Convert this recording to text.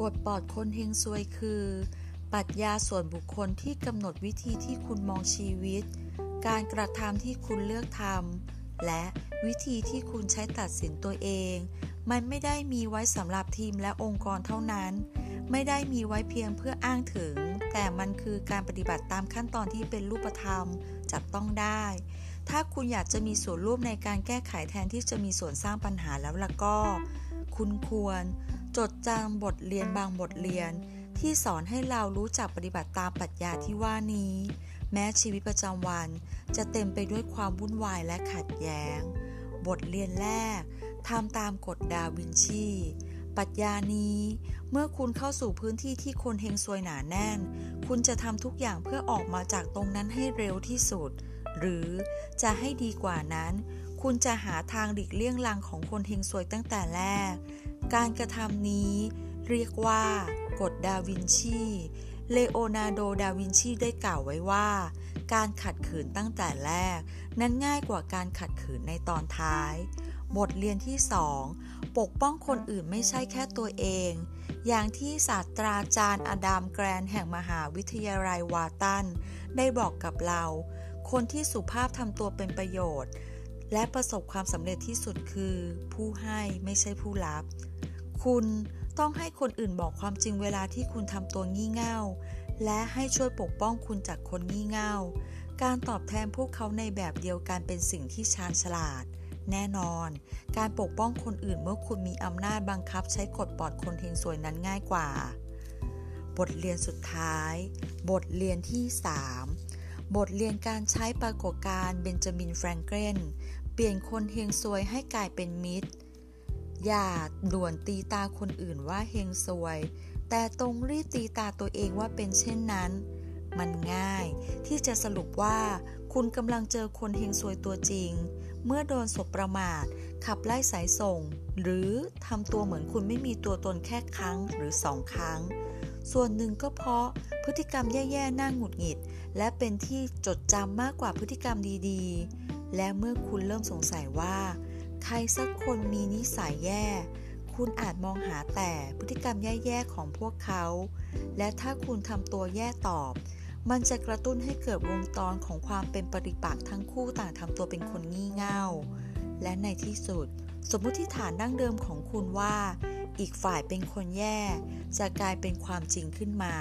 กฎปลอดคนเฮงซวยคือ ปรัชญาส่วนบุคคลที่กำหนดวิธีที่คุณมองชีวิต การกระทำที่คุณเลือกทำและวิธีที่คุณใช้ตัดสินตัวเอง มันไม่ได้มีไว้สำหรับทีมและองค์กรเท่านั้น ไม่ได้มีไว้เพียงเพื่ออ้างถึง แต่มันคือการปฏิบัติตามขั้นตอนที่เป็นรูปธรรมจับต้องได้ ถ้าคุณอยากจะมีส่วนร่วมในการแก้ไขแทนที่จะมีส่วนสร้างปัญหาแล้วล่ะก็ คุณควร จดจำบทเรียนบางบทเรียน ที่สอนให้เรารู้จักปฏิบัติตามปรัชญาที่ว่านี้ แม้ชีวิตประจำวัน จะเต็มไปด้วยความวุ่นวายและขัดแย้ง บทเรียนแรกทำตามกฎดาวินชีปรัชญานี้ เมื่อคุณเข้าสู่พื้นที่ที่คนเฮงซวยหนาแน่น คุณจะทำทุกอย่างเพื่อออกมาจากตรงนั้นให้เร็วที่สุด หรือจะให้ดีกว่านั้น คุณจะหาทางหลีกเลี่ยงลังของคนเฮงซวยตั้งแต่แรก การกระทำนี้เรียกว่ากฎดาวินชี เลโอนาร์โด ดาวินชีได้กล่าวไว้ว่า การขัดขืนตั้งแต่แรก นั้นง่ายกว่าการขัดขืนในตอนท้าย บทเรียนที่ 2 ปกป้องคนอื่นไม่ใช่แค่ตัวเอง อย่างที่ศาสตราจารย์อดัมแกรนแห่งมหาวิทยาลัยวาตัน ได้บอกกับเรา คนที่สุภาพทำตัวเป็นประโยชน์ และประสบความสำเร็จที่สุดคือ ผู้ให้ไม่ใช่ผู้รับ คุณต้องให้คนอื่นบอกความจริงเวลาที่คุณทำตัวงี่เง่า และให้ช่วยปกป้องคุณจากคนงี่เง่า การตอบแทนพวกเขาในแบบเดียวกันเป็นสิ่งที่ชาญฉลาด แน่นอน การปกป้องคนอื่นเมื่อคุณมีอำนาจบังคับใช้กฎปลอดคนเฮงสวยนั้นง่ายกว่า บทเรียนสุดท้าย บทเรียนที่ 3 บทเรียนการใช้ปรากฏการณ์เบนจามินแฟรงเกนเปลี่ยนคนเฮงซวยให้กลายเป็นมิตร อย่าด่วนตีตาคนอื่นว่าเฮงซวย แต่ตรงรีบตีตาตัวเองว่าเป็นเช่นนั้น มันง่ายที่จะสรุปว่าคุณกำลังเจอคนเฮงซวยตัวจริง เมื่อโดนสบประมาท ขับไล่สายส่ง หรือทำตัวเหมือนคุณไม่มีตัวตนแค่ครั้งหรือสองครั้ง ส่วนหนึ่งก็เพราะพฤติกรรมแย่ๆน่าหงุดหงิด และเป็นที่จดจำมากกว่าพฤติกรรมดีๆ และเมื่อคุณเริ่มสงสัยว่า ใครสักคนมีนิสัยแย่ คุณอาจมองหาแต่พฤติกรรมแย่ๆของพวกเขา และถ้าคุณทำตัวแย่ตอบ มันจะกระตุ้นให้เกิดวงจรของความเป็นปริปักษ์ทั้งคู่ต่างทำตัวเป็นคนงี่เง่า และในที่สุด สมมติฐานดั้งเดิมของคุณว่า อีกฝ่ายเป็นคนแย่ จะกลายเป็นความจริงขึ้นมา